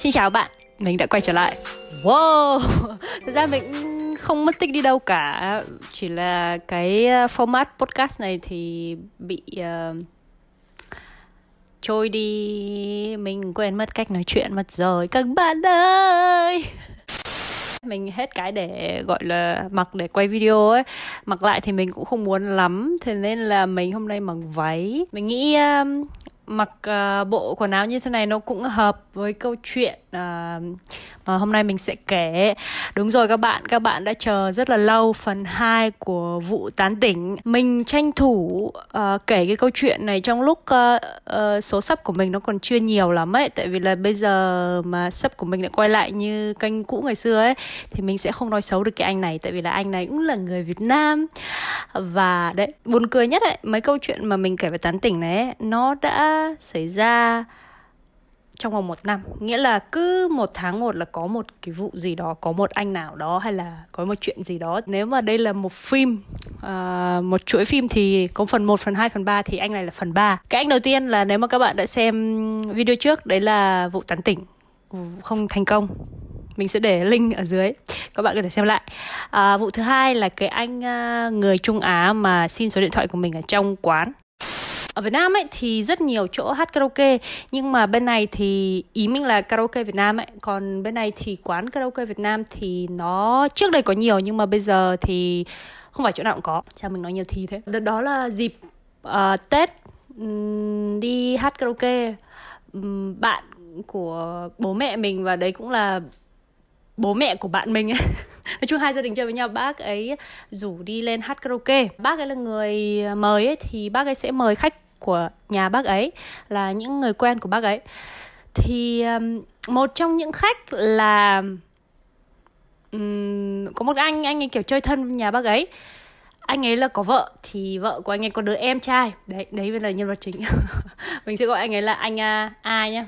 Xin chào bạn, mình đã quay trở lại. Wow, thật ra mình không mất tích đi đâu cả. Chỉ là cái ờ, format podcast này thì bị uh, trôi đi. Mình quên mất cách nói chuyện mất rồi. Các bạn ơi! Mình hết cái để gọi là mặc để quay video ấy. Mặc lại thì mình cũng không muốn lắm. Thế nên là mình hôm nay mặc váy. Mình nghĩ um, mặc uh, bộ quần áo như thế này nó cũng hợp với câu chuyện uh, à, hôm nay mình sẽ kể. Đúng rồi các bạn, các bạn đã chờ rất là lâu phần 2 của vụ tán tỉnh. Mình tranh thủ uh, kể cái câu chuyện này trong lúc uh, uh, số sub của mình nó còn chưa nhiều lắm ấy, tại vì là bây giờ mà sub của mình lại quay lại như kênh cũ ngày xưa ấy thì mình sẽ không nói xấu được cái anh này tại vì là anh này cũng là người Việt Nam. Và đấy, buồn cười nhất ấy, mấy câu chuyện mà mình kể về tán tỉnh này ấy, nó đã xảy ra trong vòng một năm. Nghĩa là cứ một tháng một là có một cái vụ gì đó có một anh nào đó hay là có một chuyện gì đó. Nếu mà đây là một phim uh, một chuỗi phim thì có phần 1, phần 2, phần 3 thì anh này là phần 3 cái anh đầu tiên là nếu mà các bạn đã xem video trước đấy là vụ tán tỉnh. Không thành công. Mình sẽ để link ở dưới. Các bạn có thể xem lại. À, vụ thứ hai là cái anh uh, người Trung Á mà xin số điện thoại của mình ở trong quán ở Việt Nam ấy thì rất nhiều chỗ hát karaoke nhưng mà bên này thì ý mình là karaoke Việt Nam ấy. Còn bên này thì quán karaoke Việt Nam thì nó trước đây có nhiều nhưng mà bây giờ thì không phải chỗ nào cũng có. Sao mình nói nhiều thì thế. Đó là dịp uh, Tết um, đi hát karaoke um, bạn của bố mẹ mình và đấy cũng là bố mẹ của bạn mình ấy. Nói chung hai gia đình chơi với nhau bác ấy rủ đi lên hát karaoke. Bác ấy là người mời ấy thì bác ấy sẽ mời khách của nhà bác ấy là những người quen của bác ấy. Thì um, một trong những khách là um, có một anh anh ấy kiểu chơi thân nhà bác ấy. Anh ấy là có vợ thì vợ của anh ấy có đứa em trai. Đấy đấy mới là nhân vật chính. Mình sẽ gọi anh ấy là anh a a nhá.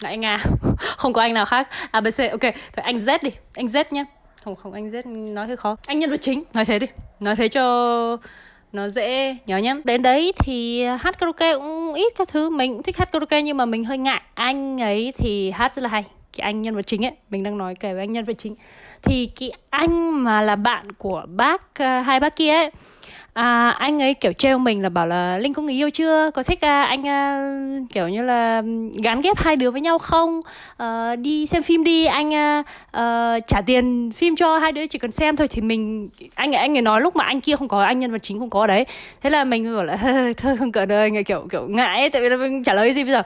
Là anh a. Không có anh nào khác. Abc ok thôi anh z đi. Anh z nhá. Không không anh z nói hơi khó. Anh nhân vật chính. Nói thế đi. Nói thế cho nó dễ nhớ nhá. Đến đấy thì hát karaoke cũng ít các thứ. Mình cũng thích hát karaoke nhưng mà mình hơi ngại. Anh ấy thì hát rất là hay. Cái anh nhân vật chính ấy, mình đang nói kể với anh nhân vật chính. Thì cái anh mà là bạn của bác ờ, hai bác kia ấy à, anh ấy kiểu trêu mình là bảo là linh có người yêu chưa? Có thích à, anh à, kiểu như là gắn ghép hai đứa với nhau không? À, đi xem phim đi anh à, à, trả tiền phim cho hai đứa chỉ cần xem thôi. Thì mình anh ấy anh ấy nói lúc mà anh kia không có anh nhân vật chính không có đấy. Thế là mình bảo là thôi không cỡ đời anh ấy kiểu kiểu ngại ấy tại vì là mình trả lời gì bây giờ.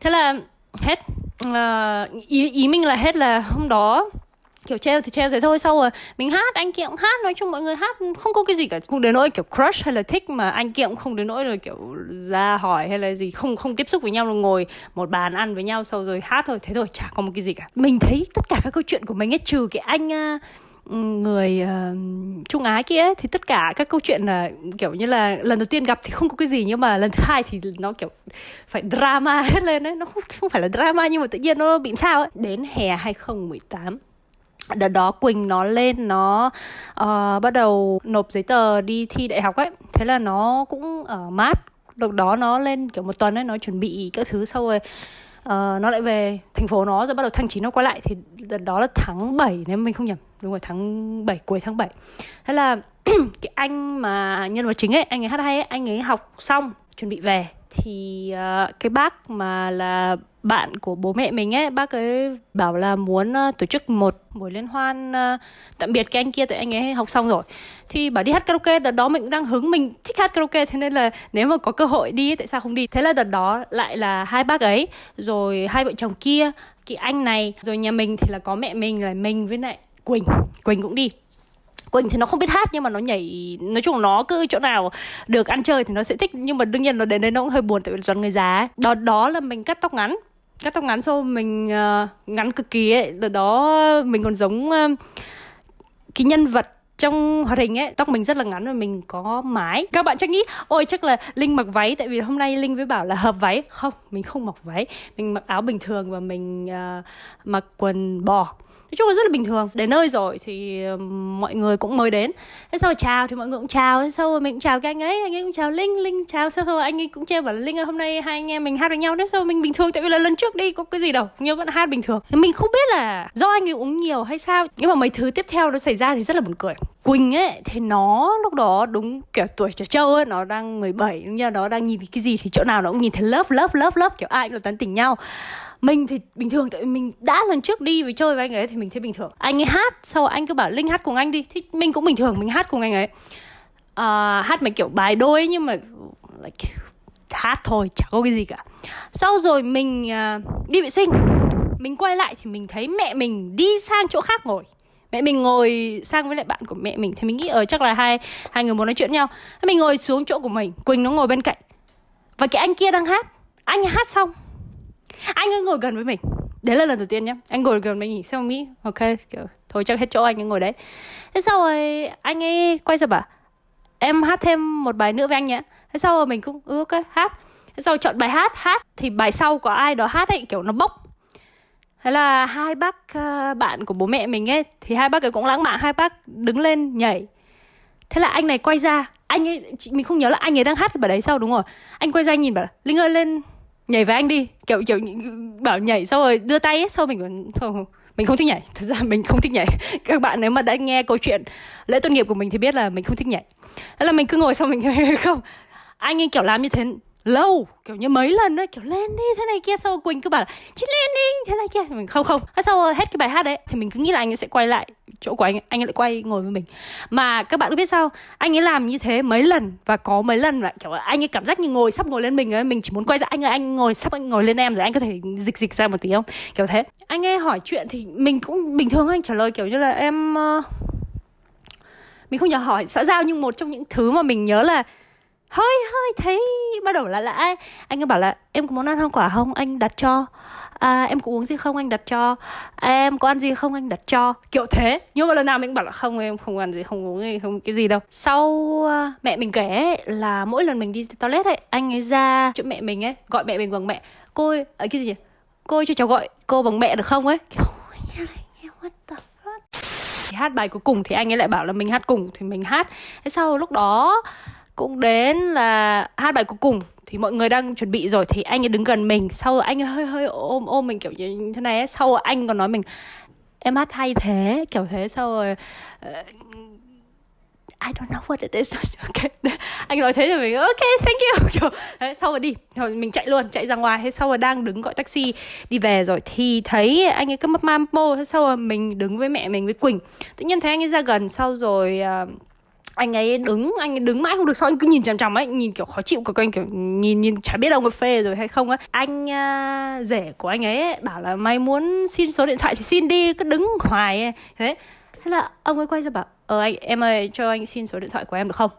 Thế là hết à, ý ý mình là hết là hôm đó kiểu treo thì treo thế thôi sau rồi mình hát anh kia cũng hát nói chung mọi người hát không có cái gì cả. Không đến nỗi kiểu crush hay là thích mà anh kia cũng không đến nỗi rồi kiểu ra hỏi hay là gì không không tiếp xúc với nhau rồi ngồi một bàn ăn với nhau sau rồi hát thôi. Thế thôi chả có một cái gì cả. Mình thấy tất cả các câu chuyện của mình ấy trừ cái anh uh, người uh, Trung Á kia ấy, thì tất cả các câu chuyện là kiểu như là lần đầu tiên gặp thì không có cái gì nhưng mà lần thứ hai thì nó kiểu phải drama hết lên đấy nó không, không phải là drama nhưng mà tự nhiên nó bị sao ấy. Đến hè 2018 đợt đó quỳnh nó lên nó uh, bắt đầu nộp giấy tờ đi thi đại học ấy. Thế là nó cũng ở mát. Đợt đó nó lên kiểu một tuần ấy nó chuẩn bị các thứ sau rồi uh, nó lại về thành phố nó rồi bắt đầu tháng 9 nó quay lại. Thì đợt đó là tháng 7 nếu mình không nhầm. Đúng rồi tháng 7 cuối tháng 7 thế là cái anh mà nhân vật chính ấy anh ấy hát hay ấy anh ấy học xong chuẩn bị về. Thì uh, cái bác mà là bạn của bố mẹ mình ấy bác ấy bảo là muốn uh, tổ chức một buổi liên hoan uh, tạm biệt cái anh kia tại anh ấy học xong rồi. Thì bảo đi hát karaoke đợt đó mình cũng đang hứng mình thích hát karaoke thế nên là nếu mà có cơ hội đi tại sao không đi? Thế là đợt đó lại là hai bác ấy rồi hai vợ chồng kia cái anh này rồi nhà mình thì là có mẹ mình là mình với lại quỳnh. Quỳnh cũng đi. Quỳnh thì nó không biết hát nhưng mà nó nhảy nói chung nó cứ chỗ nào được ăn chơi thì nó sẽ thích. Nhưng mà đương nhiên nó đến đây nó cũng hơi buồn tại vì toàn người già ấy. đó đó là mình cắt tóc ngắn. Cắt tóc ngắn xong mình uh, ngắn cực kỳ ấy. Đợt đó mình còn giống uh, cái nhân vật trong hoạt hình ấy. Tóc mình rất là ngắn và mình có mái. Các bạn chắc nghĩ ôi chắc là linh mặc váy tại vì hôm nay linh với bảo là hợp váy. Không mình không mặc váy. Mình mặc áo bình thường và mình uh, mặc quần bò nói chung là rất là bình thường. Đến nơi rồi thì mọi người cũng mới đến. Thế sau chào thì mọi người cũng chào. Thế sau mình cũng chào cái anh ấy anh ấy cũng chào linh linh chào. Sau rồi anh ấy cũng trêu bảo là, linh ơi, hôm nay hai anh em mình hát với nhau đấy. Sau mình bình thường, tại vì là lần trước đi có cái gì đâu, nhưng vẫn hát bình thường. Mình không biết là do anh ấy uống nhiều hay sao. Nhưng mà mấy thứ tiếp theo nó xảy ra thì rất là buồn cười. Quỳnh ấy thì nó lúc đó đúng kiểu tuổi trẻ trâu ấy nó đang 17 đúng như nó đang nhìn cái gì thì chỗ nào nó cũng nhìn thấy lớp lớp lớp lớp kiểu ai cũng là tán tỉnh nhau. Mình thì bình thường tại vì mình đã lần trước đi với chơi với anh ấy thì mình thấy bình thường. Anh ấy hát sau anh cứ bảo linh hát cùng anh đi thì mình cũng bình thường mình hát cùng anh ấy. Uh, hát mấy kiểu bài đôi nhưng mà like, hát thôi chả có cái gì cả. Sau rồi mình uh, đi vệ sinh. Mình quay lại thì mình thấy mẹ mình đi sang chỗ khác ngồi mẹ mình ngồi sang với lại bạn của mẹ mình thì mình nghĩ ở chắc là hai hai người muốn nói chuyện nhau. Mình ngồi xuống chỗ của mình quỳnh nó ngồi bên cạnh. Và cái anh kia đang hát. Anh hát xong. Anh ấy ngồi gần với mình. Đấy là lần đầu tiên nhá. Anh ngồi gần với mình xong nghĩ ok kiểu thôi chắc hết chỗ anh ấy ngồi đấy. Thế sau rồi anh ấy quay ra bảo em hát thêm một bài nữa với anh nhé. Thế sau rồi mình cũng ừ, ok hát. Thế sau chọn bài hát hát thì bài sau có ai đó hát ấy kiểu nó bốc thế là hai bác uh, bạn của bố mẹ mình ấy thì hai bác ấy cũng lãng mạn hai bác đứng lên nhảy. Thế là anh này quay ra anh ấy mình không nhớ là anh ấy đang hát bài đấy sau đúng rồi anh quay ra anh nhìn bảo linh ơi lên nhảy với anh đi. Kiểu kiểu bảo nhảy sau rồi đưa tay ấy sau mình còn không mình không thích nhảy. Thật ra mình không thích nhảy. Các bạn nếu mà đã nghe câu chuyện lễ tốt nghiệp của mình thì biết là mình không thích nhảy. Thế là mình cứ ngồi sau mình không. Anh ấy kiểu làm như thế lâu, kiểu như mấy lần ấy, kiểu lên đi, thế này kia sau quỳnh cứ bảo là chị lên đi thế này kia. Mình không không. Sau hết cái bài hát đấy thì mình cứ nghĩ là anh ấy sẽ quay lại chỗ của anh ấy anh ấy lại quay ngồi với mình. Mà các bạn có biết sao? Anh ấy làm như thế mấy lần và có mấy lần là, kiểu, anh ấy cảm giác như ngồi sắp ngồi lên mình ấy, mình chỉ muốn quay ra, anh ơi, anh ngồi sắp anh ngồi lên em rồi anh có thể dịch dịch ra một tí không? Kiểu thế. Anh ấy hỏi chuyện thì mình cũng bình thường anh trả lời kiểu như là em ờ, mình không nhớ hỏi xã giao nhưng một trong những thứ mà mình nhớ là hơi hơi thấy bắt đầu là lạ. Anh ấy bảo là em có muốn ăn hoa quả không? Anh đặt cho. À, em có uống gì không? Anh đặt cho. À, em có ăn gì không? Anh đặt cho. Kiểu thế. Nhưng mà lần nào mình bảo là không em không ăn gì không uống gì không cái gì đâu. Sau à, mẹ mình kể là mỗi lần mình đi toilet ấy anh ấy ra chỗ mẹ mình ấy gọi mẹ mình bằng mẹ. Cô ơi à, cái gì cô ơi cho cháu gọi cô bằng mẹ được không ấy? Kiểu what the hát bài cuối cùng thì anh ấy lại bảo là mình hát cùng thì mình hát. Thế sau lúc đó cũng đến là hát bài cuối cùng. Thì mọi người đang chuẩn bị rồi thì anh ấy đứng gần mình. Sau anh ấy hơi hơi ôm ôm mình kiểu như thế này ấy. sau anh còn nói mình em hát hay thế kiểu thế. Sau rồi uh, I don't know what it is. Okay. anh nói thế rồi mình ok thank you. Kiểu thế, sau rồi đi. Rồi mình chạy luôn chạy ra ngoài. Thế sau rồi đang đứng gọi taxi đi về rồi. Thì thấy anh ấy cứ mất mam mô. Sau rồi mình đứng với mẹ mình với quỳnh. Tự nhiên thấy anh ấy ra gần. Sau rồi uh, anh ấy đứng anh ấy đứng mãi không được sao anh cứ nhìn chằm chằm ấy nhìn kiểu khó chịu của anh kiểu nhìn nhìn chả biết ông có phê rồi hay không á anh uh, rể của anh ấy bảo là mày muốn xin số điện thoại thì xin đi cứ đứng hoài ấy. thế thế là ông ấy quay ra bảo ờ anh em ơi cho anh xin số điện thoại của em được không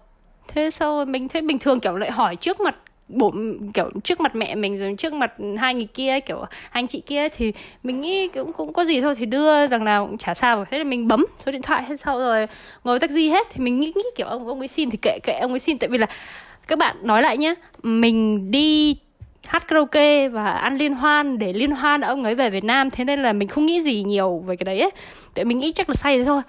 thế sau mình thấy bình thường kiểu lại hỏi trước mặt bộ kiểu trước mặt mẹ mình rồi trước mặt hai người kia kiểu anh chị kia thì mình nghĩ cũng cũng có gì thôi thì đưa đằng nào cũng chả sao. Thế là mình bấm số điện thoại hay sau rồi ngồi taxi hết. Thì mình nghĩ, nghĩ kiểu ông ông ấy xin thì kệ kệ ông ấy xin. Tại vì là các bạn nói lại nhé mình đi hát karaoke và ăn liên hoan để liên hoan ông ấy về Việt Nam thế nên là mình không nghĩ gì nhiều về cái đấy ấy. tại mình nghĩ chắc là say thế thôi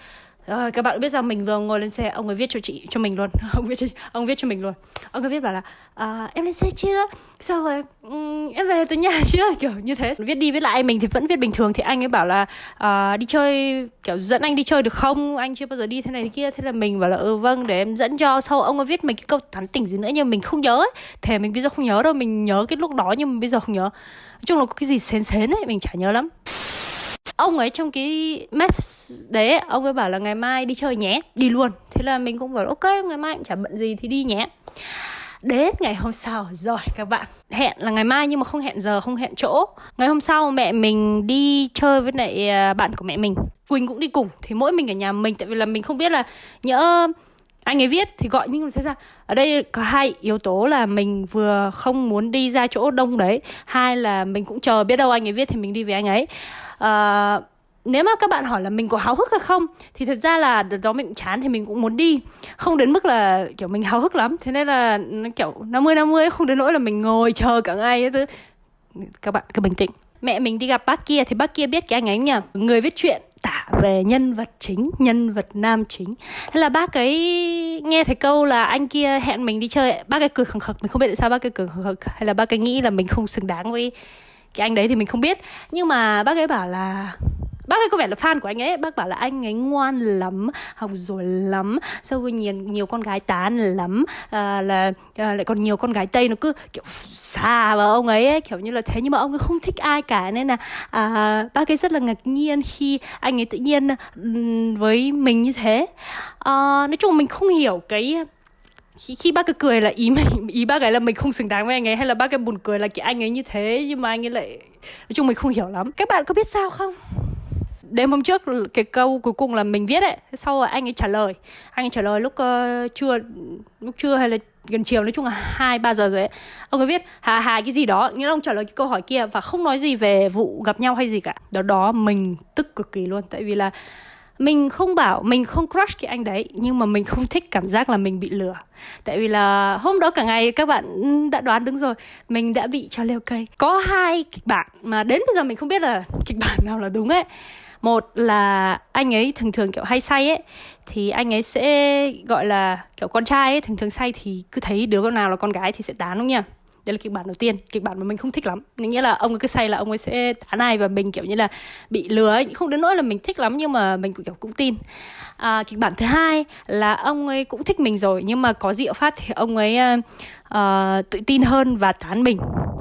rồi các bạn biết rằng mình vừa ngồi lên xe ông ấy viết cho chị cho mình luôn. Ông viết cho, ông viết cho mình luôn. Ông ấy viết bảo là à, em lên xe chưa? Sao rồi um, em về tới nhà chưa? Kiểu như thế. Viết đi viết lại mình thì vẫn viết bình thường. Thì anh ấy bảo là à, đi chơi kiểu dẫn anh đi chơi được không? Anh chưa bao giờ đi thế này thế kia. Thế là mình bảo là ừ vâng để em dẫn cho. Sau ông ấy viết mình cái câu tán tỉnh gì nữa nhưng mình không nhớ ấy. thề mình bây giờ không nhớ đâu mình nhớ cái lúc đó nhưng mà bây giờ không nhớ. Nói chung là có cái gì xén xén ấy mình chả nhớ lắm ông ấy trong cái mess đấy, ông ấy bảo là ngày mai đi chơi nhé, đi luôn. Thế là mình cũng bảo, ok, ngày mai cũng chả bận gì thì đi nhé. Đến ngày hôm sau, rồi các bạn, hẹn là ngày mai nhưng mà không hẹn giờ, không hẹn chỗ. Ngày hôm sau mẹ mình đi chơi với lại à, bạn của mẹ mình. Quỳnh cũng đi cùng. Thì mỗi mình ở nhà mình, tại vì là mình không biết là nhỡ anh ấy viết thì gọi nhưng mà sẽ ra ở đây có hai yếu tố là mình vừa không muốn đi ra chỗ đông đấy hai là mình cũng chờ biết đâu anh ấy viết thì mình đi với anh ấy. Uh, nếu mà các bạn hỏi là mình có háo hức hay không thì thật ra là đợt đó mình cũng chán thì mình cũng muốn đi. Không đến mức là kiểu mình háo hức lắm. Thế nên là nó kiểu 50 50 không đến nỗi là mình ngồi chờ cả ngày các bạn cứ bình tĩnh. Mẹ mình đi gặp bác kia thì bác kia biết cái anh ấy nhỉ. Người viết chuyện tả về nhân vật chính, nhân vật nam chính. Thế là bác ấy nghe thấy câu là anh kia hẹn mình đi chơi, bác ấy cười khẳng khực mình không biết tại sao bác ấy cười khẳng khực hay là bác ấy nghĩ là mình không xứng đáng với cái anh đấy thì mình không biết. Nhưng mà bác ấy bảo là bác ấy có vẻ là fan của anh ấy. Bác bảo là anh ấy ngoan lắm học giỏi lắm sau rồi nhiều nhiều con gái tán lắm. À, là à, lại còn nhiều con gái tây nó cứ kiểu xa vào ông ấy, ấy kiểu như là thế. Nhưng mà ông ấy không thích ai cả nên là à, bác ấy rất là ngạc nhiên khi anh ấy tự nhiên với mình như thế. À, nói chung mình không hiểu cái khi, khi bác ấy cười là ý mình ý bác ấy là mình không xứng đáng với anh ấy hay là bác ấy buồn cười là cái anh ấy như thế nhưng mà anh ấy lại nói chung mình không hiểu lắm. Các bạn có biết sao không? Đêm hôm trước cái câu cuối cùng là mình viết ấy sau rồi anh ấy trả lời. Anh ấy trả lời lúc uh, trưa lúc trưa hay là gần chiều nói chung là hai ba giờ rồi ấy. Ông ấy viết hà hà cái gì đó? Nghĩa là ông trả lời cái câu hỏi kia và không nói gì về vụ gặp nhau hay gì cả. Đó đó mình tức cực kỳ luôn. Tại vì là mình không bảo mình không crush cái anh đấy nhưng mà mình không thích cảm giác là mình bị lừa. Tại vì là hôm đó cả ngày các bạn đã đoán đúng rồi mình đã bị cho leo cây. Có hai kịch bản mà đến bây giờ mình không biết là kịch bản nào là đúng ấy một là anh ấy thường thường kiểu hay say ấy thì anh ấy sẽ gọi là kiểu con trai ấy thường thường say thì cứ thấy đứa con nào là con gái thì sẽ tán đúng không nhỉ? Đây là kịch bản đầu tiên kịch bản mà mình không thích lắm. Nghĩa là ông ấy cứ say là ông ấy sẽ tán ai và mình kiểu như là bị lừa ấy. Không đến nỗi là mình thích lắm nhưng mà mình cũng kiểu cũng tin. À, kịch bản thứ hai là ông ấy cũng thích mình rồi nhưng mà có rượu phát thì ông ấy uh, tự tin hơn và tán mình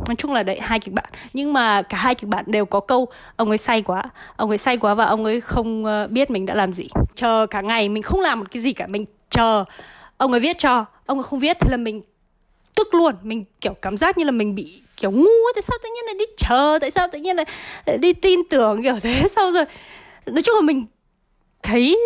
nói chung là đấy, hai kịch bản nhưng mà cả hai kịch bản đều có câu, ông ấy say quá, ông ấy say quá và ông ấy không ờ, biết mình đã làm gì. Chờ cả ngày mình không làm một cái gì cả, mình chờ. Ông ấy viết cho, ông ấy không viết thì là mình tức luôn. Mình, kiểu, cảm giác như là mình bị, kiểu, ngu ấy. Tại sao tự nhiên lại đi chờ? Tại sao tự nhiên lại đi tin tưởng kiểu thế? Sau rồi, nói chung là mình thấy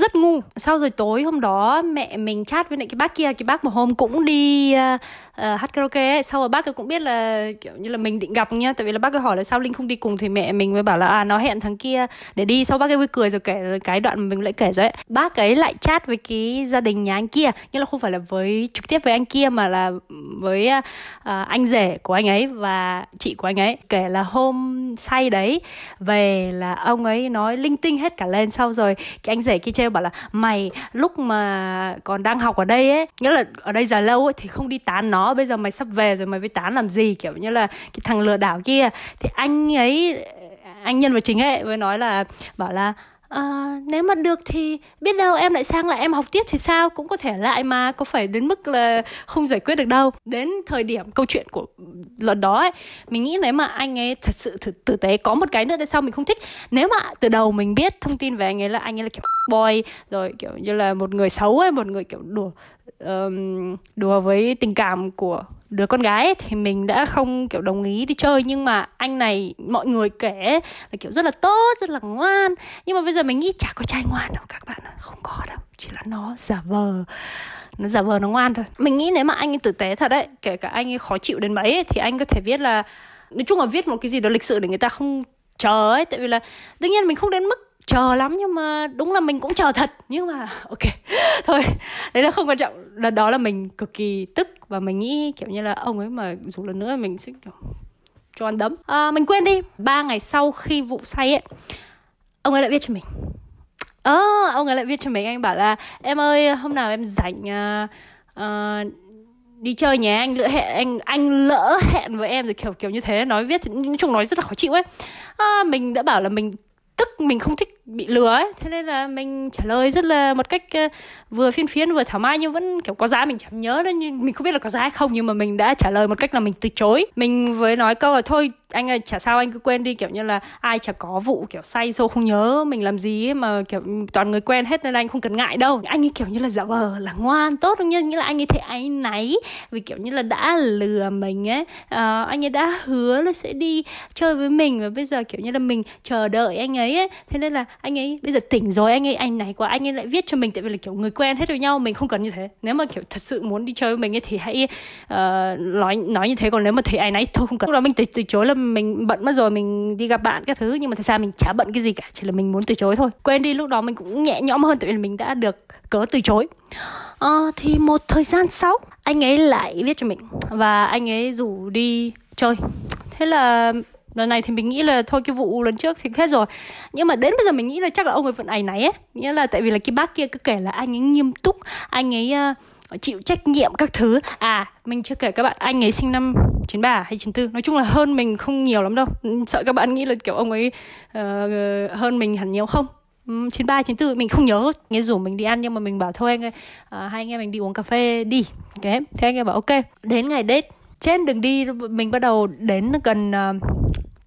rất ngu. Sau rồi tối hôm đó mẹ mình chat với lại cái bác kia cái bác một hôm cũng đi uh, uh, hát karaoke ấy. Sau rồi bác ấy cũng biết là kiểu như là mình định gặp nhá. Tại vì là bác ấy hỏi là sao linh không đi cùng? Thì mẹ mình mới bảo là à nó hẹn thằng kia để đi. Sau bác ấy vui cười rồi kể cái đoạn mà mình lại kể rồi ấy. Bác ấy lại chat với cái gia đình nhà anh kia. Nhưng là không phải là với trực tiếp với anh kia mà là với uh, anh rể của anh ấy và chị của anh ấy. Kể là hôm say đấy về là ông ấy nói linh tinh hết cả lên. Sau rồi cái anh rể kia trêu bảo là, mày, lúc mà còn đang học ở đây ấy, nghĩa là ở đây giờ lâu ấy, thì không đi tán nó, bây giờ mày sắp về rồi, mày với tán làm gì? Kiểu như là cái thằng lừa đảo kia. Thì anh ấy, anh nhân vật chính ấy mới nói là, bảo là à, nếu mà được thì biết đâu em lại sang lại em học tiếp thì sao? Cũng có thể lại mà có phải đến mức là không giải quyết được đâu. Đến thời điểm câu chuyện của lần đó ấy mình nghĩ nếu mà anh ấy thật sự tử, tử tế có một cái nữa tại sao mình không thích? Nếu mà từ đầu mình biết thông tin về anh ấy là anh ấy là kiểu boy rồi kiểu như là một người xấu ấy một người kiểu đùa um, đùa với tình cảm của đứa con gái ấy, thì mình đã không kiểu đồng ý đi chơi. Nhưng mà anh này mọi người kể là kiểu rất là tốt rất là ngoan. Nhưng mà bây giờ mình nghĩ chả có trai ngoan đâu các bạn không có đâu chỉ là nó giả vờ nó giả vờ nó ngoan thôi. Mình nghĩ nếu mà anh ấy tử tế thật đấy kể cả anh ấy khó chịu đến mấy ấy, thì anh có thể viết là nói chung là viết một cái gì đó lịch sự để người ta không chờ ấy. Tại vì là đương nhiên mình không đến mức chờ lắm nhưng mà đúng là mình cũng chờ thật. Nhưng mà ok. Thôi đấy là không quan trọng. Là đó là mình cực kỳ tức và mình nghĩ kiểu như là ông ấy mà dù lần nữa mình sẽ kiểu cho ăn đấm. À, mình quên đi. Ba ngày sau khi vụ say ấy ông ấy lại viết cho mình. Ờ à, ông ấy lại viết cho mình. Anh bảo là em ơi hôm nào em rảnh uh, uh, đi chơi nhé. Anh lỡ hẹn anh anh lỡ hẹn với em. Rồi kiểu kiểu như thế. Nói viết nói chung nói rất là khó chịu ấy. À, mình đã bảo là mình tức mình không thích bị lừa ấy, thế nên là mình trả lời rất là một cách ờ, vừa phiên phiến vừa thoải mái nhưng vẫn, kiểu, có giá mình chẳng nhớ nên mình không biết là có giá hay không nhưng mà mình đã trả lời một cách là mình từ chối. Mình với nói câu là thôi anh ơi chả sao anh cứ quên đi kiểu như là ai chả có vụ kiểu say sâu không nhớ mình làm gì ấy mà kiểu toàn người quen hết nên anh không cần ngại đâu. Anh ấy kiểu như là giả vờ là ngoan tốt nhưng như là anh ấy thấy anh náy vì kiểu như là đã lừa mình ấy. À, anh ấy đã hứa là sẽ đi chơi với mình và bây giờ kiểu như là mình chờ đợi anh ấy, ấy. thế nên là anh ấy bây giờ tỉnh rồi anh ấy anh này quá anh ấy lại viết cho mình tại vì là kiểu người quen hết với nhau mình không cần như thế. Nếu mà kiểu thật sự muốn đi chơi với mình ấy thì hãy uh, nói nói như thế còn nếu mà thấy áy náy thôi không cần. Lúc đó mình từ, từ chối là mình bận mất rồi mình đi gặp bạn các thứ nhưng mà thật ra mình chả bận cái gì cả chỉ là mình muốn từ chối thôi. Quên đi lúc đó mình cũng nhẹ nhõm hơn tại vì mình đã được cớ từ chối. À, thì một thời gian sau anh ấy lại viết cho mình và anh ấy rủ đi chơi. Thế là lần này thì mình nghĩ là thôi cái vụ lần trước thì hết rồi. Nhưng mà đến bây giờ mình nghĩ là chắc là ông ấy vẫn ảnh náy ấy. Nghĩa là tại vì là cái bác kia cứ kể là anh ấy nghiêm túc anh ấy uh, chịu trách nhiệm các thứ. À mình chưa kể các bạn anh ấy sinh năm 93 hay 94 nói chung là hơn mình không nhiều lắm đâu. Ừ, sợ các bạn nghĩ là kiểu ông ấy uh, hơn mình hẳn nhiều không? Ừ, 93, 94 mình không nhớ. Nghe rủ mình đi ăn nhưng mà mình bảo thôi anh ơi uh, hai anh em mình đi uống cà phê đi. Ok thế anh em bảo ok. Đến ngày date trên đường đi mình bắt đầu đến gần uh,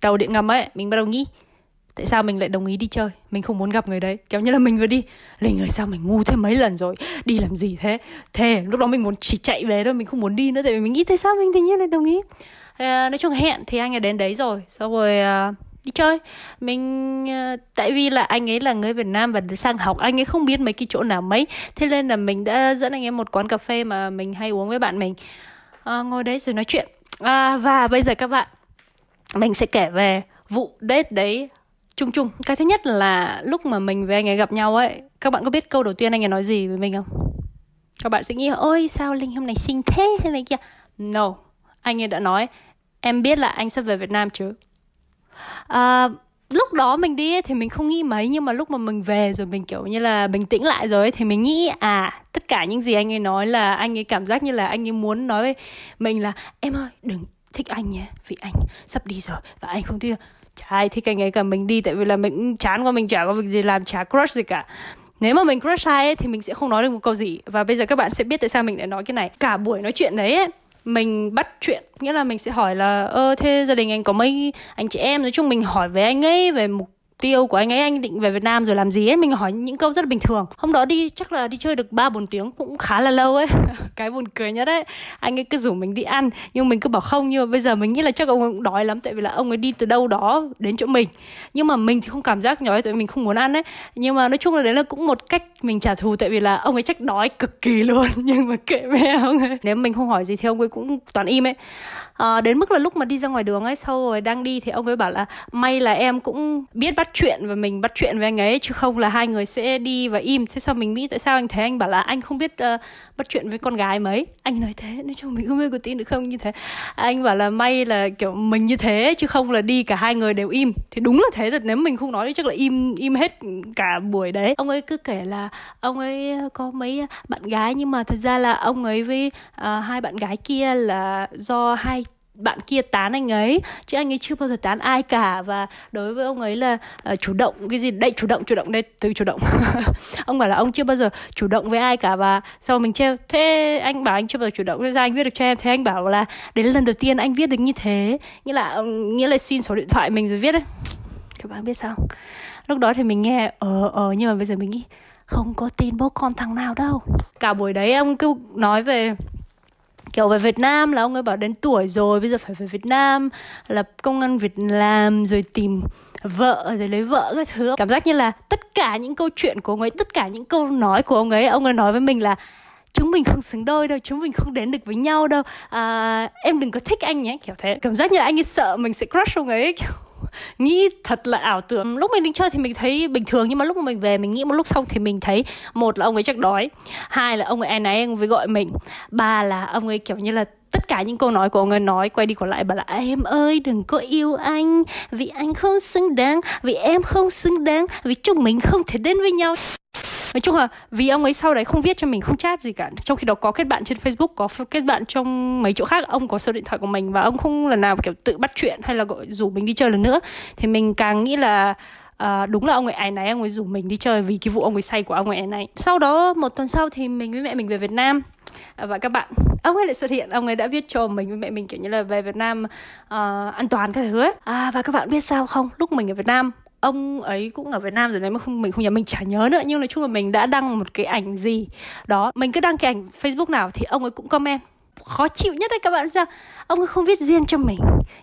tàu điện ngầm ấy mình bắt đầu nghĩ tại sao mình lại đồng ý đi chơi? Mình không muốn gặp người đấy. Kéo như là mình vừa đi. Lên người sao mình ngu thế mấy lần rồi? Đi làm gì thế? Thế lúc đó mình muốn chỉ chạy về thôi mình không muốn đi nữa tại vì mình nghĩ tại sao mình tự nhiên lại đồng ý? À, nói chung hẹn thì anh ấy đến đấy rồi. Sau rồi à, đi chơi. Mình ờ, tại vì là anh ấy là người Việt Nam và sang học anh ấy không biết mấy cái chỗ nào mấy. Thế nên là mình đã dẫn anh ấy một quán cà phê mà mình hay uống với bạn mình. À, ngồi đấy rồi nói chuyện. À, và bây giờ các bạn mình sẽ kể về vụ date đấy chung chung. Cái thứ nhất là lúc mà mình với anh ấy gặp nhau ấy các bạn có biết câu đầu tiên anh ấy nói gì với mình không? Các bạn sẽ nghĩ ôi sao linh hôm nay xinh thế hay này kia? No. Anh ấy đã nói em biết là anh sắp về việt nam chứ. À, lúc đó mình đi ấy, thì mình không nghĩ mấy nhưng mà lúc mà mình về rồi mình kiểu như là bình tĩnh lại rồi ấy, thì mình nghĩ à tất cả những gì anh ấy nói là anh ấy cảm giác như là anh ấy muốn nói với mình là em ơi đừng thích anh nhé vì anh sắp đi rồi và anh không thích chả ai thích anh ấy cả mình đi tại vì là mình chán quá mình chả có việc gì làm chả crush gì cả. Nếu mà mình crush ai ấy, thì mình sẽ không nói được một câu gì. Và bây giờ các bạn sẽ biết tại sao mình lại nói cái này. Cả buổi nói chuyện đấy ấy, mình bắt chuyện nghĩa là mình sẽ hỏi là ơ thế gia đình anh có mấy anh chị em? Nói chung mình hỏi về anh ấy về mục tiêu của anh ấy anh định về Việt Nam rồi làm gì ấy mình hỏi những câu rất là bình thường. Hôm đó đi chắc là đi chơi được ba bốn tiếng cũng khá là lâu ấy. Cái buồn cười nhất đấy anh ấy cứ rủ mình đi ăn nhưng mình cứ bảo không nhưng mà bây giờ mình nghĩ là chắc ông ấy cũng đói lắm tại vì là ông ấy đi từ đâu đó đến chỗ mình. Nhưng mà mình thì không cảm giác nhói tại vì mình không muốn ăn ấy. Nhưng mà nói chung là đấy là cũng một cách mình trả thù tại vì là ông ấy chắc đói cực kỳ luôn nhưng mà kệ mẹ ông ấy. Nếu mình không hỏi gì thì ông ấy cũng toàn im ấy. À, đến mức là lúc mà đi ra ngoài đường ấy sau rồi đang đi thì ông ấy bảo là may là em cũng biết bắt chuyện và mình bắt chuyện với anh ấy chứ không là hai người sẽ đi và im. Thế sao mình nghĩ tại sao anh thấy anh bảo là anh không biết uh, bắt chuyện với con gái mấy? Anh nói thế nói chung mình không biết có tin được không như thế. Anh bảo là may là kiểu mình như thế chứ không là đi cả hai người đều im. Thì đúng là thế thật nếu mình không nói thì chắc là im im hết cả buổi đấy. Ông ấy cứ kể là ông ấy có mấy bạn gái nhưng mà thật ra là ông ấy với uh, hai bạn gái kia là do hai bạn kia tán anh ấy. Chứ anh ấy chưa bao giờ tán ai cả. Và đối với ông ấy là uh, chủ động cái gì đây chủ động chủ động đây từ chủ động. Ông bảo là ông chưa bao giờ chủ động với ai cả. Và sau mình trêu thế anh bảo anh chưa bao giờ chủ động ra anh viết được cho em. Thế anh bảo là đến lần đầu tiên anh viết được như thế. Nghĩa là nghĩa là xin số điện thoại mình rồi viết đấy. Các bạn biết sao lúc đó thì mình nghe ờ ờ. Nhưng mà bây giờ mình nghĩ không có tin bố con thằng nào đâu. Cả buổi đấy ông cứ nói về kiểu về Việt Nam là ông ấy bảo đến tuổi rồi bây giờ phải về Việt Nam lập công ăn Việt làm rồi tìm vợ rồi lấy vợ các thứ. Cảm giác như là tất cả những câu chuyện của ông ấy tất cả những câu nói của ông ấy ông ấy nói với mình là chúng mình không xứng đôi đâu chúng mình không đến được với nhau đâu. À, em đừng có thích anh nhé kiểu thế. Cảm giác như là anh ấy sợ mình sẽ crush ông ấy kiểu nghĩ thật là ảo tưởng. Lúc mình đi chơi thì mình thấy bình thường, nhưng mà lúc mà mình về, mình nghĩ một lúc xong thì mình thấy, một là ông ấy chắc đói, hai là ông ấy anh ấy anh ấy gọi mình, ba là ông ấy kiểu như là tất cả những câu nói của ông ấy nói quay đi quay lại bảo là, em ơi, đừng có yêu anh, vì anh không xứng đáng, vì em không xứng đáng, vì chúng mình không thể đến với nhau nói chung là vì ông ấy sau đấy không viết cho mình không chat gì cả. Trong khi đó có kết bạn trên facebook có kết bạn trong mấy chỗ khác ông có số điện thoại của mình và ông không lần nào kiểu tự bắt chuyện hay là gọi rủ mình đi chơi lần nữa. Thì mình càng nghĩ là À, đúng là ông ấy ái náy ông ấy rủ mình đi chơi vì cái vụ ông ấy say của ông ấy này sau đó một tuần sau thì mình với mẹ mình về Việt Nam. À, và các bạn ông ấy lại xuất hiện ông ấy đã viết cho mình với mẹ mình kiểu như là về Việt Nam uh, an toàn các thứ ấy. À, và các bạn biết sao không? Lúc mình ở Việt Nam ông ấy cũng ở Việt Nam rồi đấy mà không, mình, không nhớ, mình chả nhớ nữa, nhưng nói chung là mình đã đăng một cái ảnh gì đó. Mình cứ đăng cái ảnh Facebook nào thì ông ấy cũng comment khó chịu nhất đấy các bạn sao? Ông ấy không viết riêng cho mình.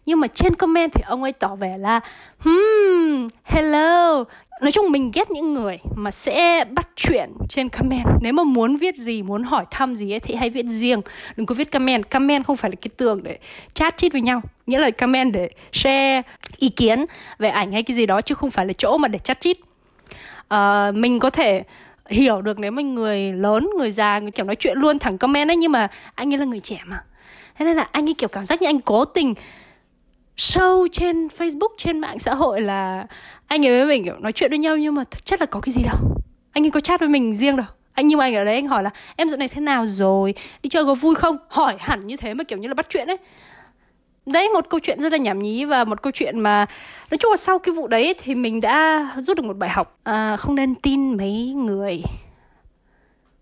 Nhưng mà trên comment thì ông ấy tỏ vẻ là hmm, hello. Nói chung mình ghét những người mà sẽ bắt chuyện trên comment. Nếu mà muốn viết gì muốn hỏi thăm gì ấy thì hãy viết riêng. Đừng có viết comment. Comment không phải là cái tường để chat chít với nhau. Nghĩa là comment để share ý kiến về ảnh hay cái gì đó chứ không phải là chỗ mà để chat chít uh, ờ, mình có thể hiểu được nếu mà người lớn, người già, người kiểu nói chuyện luôn, thẳng comment ấy, nhưng mà anh ấy là người trẻ mà. Thế nên là anh ấy kiểu cảm giác như anh cố tình show trên Facebook, trên mạng xã hội là anh ấy với mình kiểu nói chuyện với nhau nhưng mà thực chất là có cái gì đâu. Anh ấy có chat với mình riêng đâu. Anh, nhưng mà anh ở đấy anh hỏi là em dạo này thế nào rồi? Đi chơi có vui không? Hỏi hẳn như thế mà kiểu như là bắt chuyện ấy đấy một câu chuyện rất là nhảm nhí và một câu chuyện mà nói chung là sau cái vụ đấy thì mình đã rút được một bài học. À, không nên tin mấy người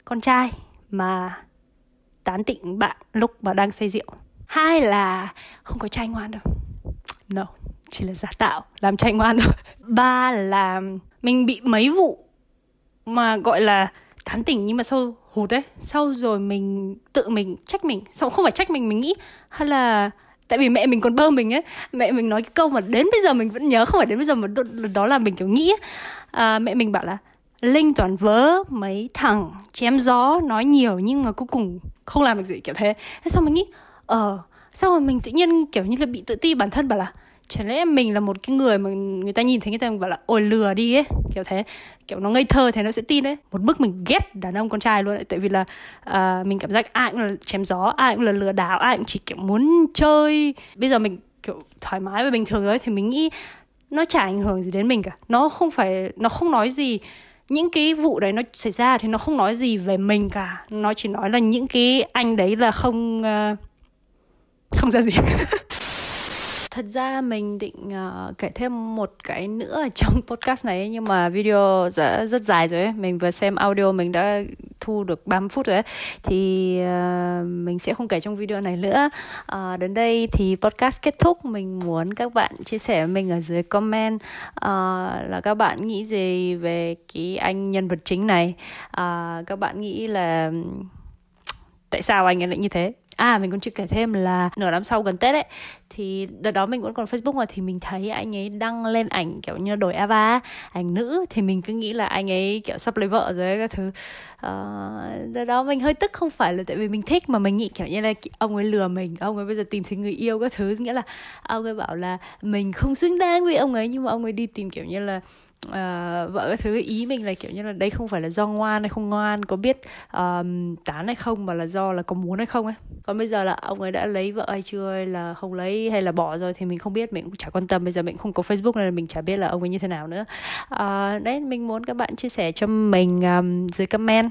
con trai mà tán tỉnh bạn lúc mà đang say rượu. Hai là không có trai ngoan đâu. No chỉ là giả tạo làm trai ngoan thôi. Ba là mình bị mấy vụ mà gọi là tán tỉnh nhưng mà sau hụt đấy sau rồi mình tự mình trách mình sau không phải trách mình mình nghĩ hay là tại vì mẹ mình còn bơ mình ấy. Mẹ mình nói cái câu mà đến bây giờ mình vẫn nhớ không phải đến bây giờ mà đó là mình kiểu nghĩ à, mẹ mình bảo là linh toàn vớ mấy thằng chém gió nói nhiều nhưng mà cuối cùng không làm được gì kiểu thế. Thế xong mình nghĩ ờ sao mà mình tự nhiên kiểu như là bị tự ti bản thân? Bảo là chẳng lẽ mình là một cái người mà người ta nhìn thấy người ta bảo là ôi lừa đi ấy. Kiểu thế. Kiểu nó ngây thơ thì nó sẽ tin đấy. Một bước mình ghét đàn ông con trai luôn ấy. tại vì là uh, mình cảm giác ai cũng là chém gió ai cũng là lừa đảo ai cũng chỉ kiểu muốn chơi. Bây giờ mình kiểu thoải mái và bình thường đấy thì mình nghĩ nó chả ảnh hưởng gì đến mình cả. Nó không phải nó không nói gì những cái vụ đấy nó xảy ra thì nó không nói gì về mình cả. Nó chỉ nói là những cái anh đấy là không uh, không ra gì. thật ra mình định uh, kể thêm một cái nữa ở trong podcast này nhưng mà video đã rất dài rồi ấy. mình vừa xem audio mình đã thu được 30 phút rồi ấy. thì uh, mình sẽ không kể trong video này nữa uh, đến đây thì podcast kết thúc mình muốn các bạn chia sẻ với mình ở dưới comment uh, là các bạn nghĩ gì về cái anh nhân vật chính này uh, các bạn nghĩ là tại sao anh ấy lại như thế à mình còn chưa kể thêm là nửa năm sau gần tết ấy thì đợt đó mình vẫn còn facebook mà thì mình thấy anh ấy đăng lên ảnh kiểu như đổi ava ảnh nữ thì mình cứ nghĩ là anh ấy kiểu sắp lấy vợ rồi các thứ. Uh, đợt đó mình hơi tức không phải là tại vì mình thích mà mình nghĩ kiểu như là ông ấy lừa mình ông ấy bây giờ tìm thấy người yêu các thứ nghĩa là ông ấy bảo là mình không xứng đáng với ông ấy nhưng mà ông ấy đi tìm kiểu như là uh, vợ cái thứ ý mình là kiểu như là đây không phải là do ngoan hay không ngoan có biết um, tán hay không mà là do là có muốn hay không ấy. Còn bây giờ là ông ấy đã lấy vợ hay chưa hay là không lấy hay là bỏ rồi thì mình không biết mình cũng chả quan tâm. Bây giờ mình không có facebook nên là mình chả biết là ông ấy như thế nào nữa. Uh, đấy mình muốn các bạn chia sẻ cho mình um, dưới comment.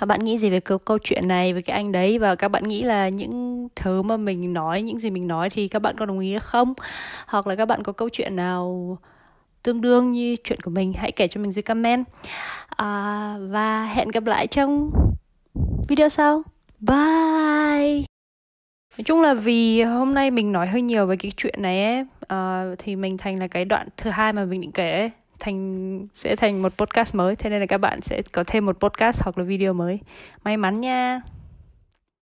Các bạn nghĩ gì về câu câu chuyện này với cái anh đấy? Và các bạn nghĩ là những thứ mà mình nói những gì mình nói thì các bạn có đồng ý không? Hoặc là các bạn có câu chuyện nào tương đương như chuyện của mình. Hãy kể cho mình dưới comment. À, và hẹn gặp lại trong video sau. Bye! Nói chung là vì hôm nay mình nói hơi nhiều về cái chuyện này ấy uh, thì mình thành là cái đoạn thứ hai mà mình định kể ấy. Thành sẽ thành một podcast mới. Thế nên là các bạn sẽ có thêm một podcast hoặc là video mới. May mắn nha!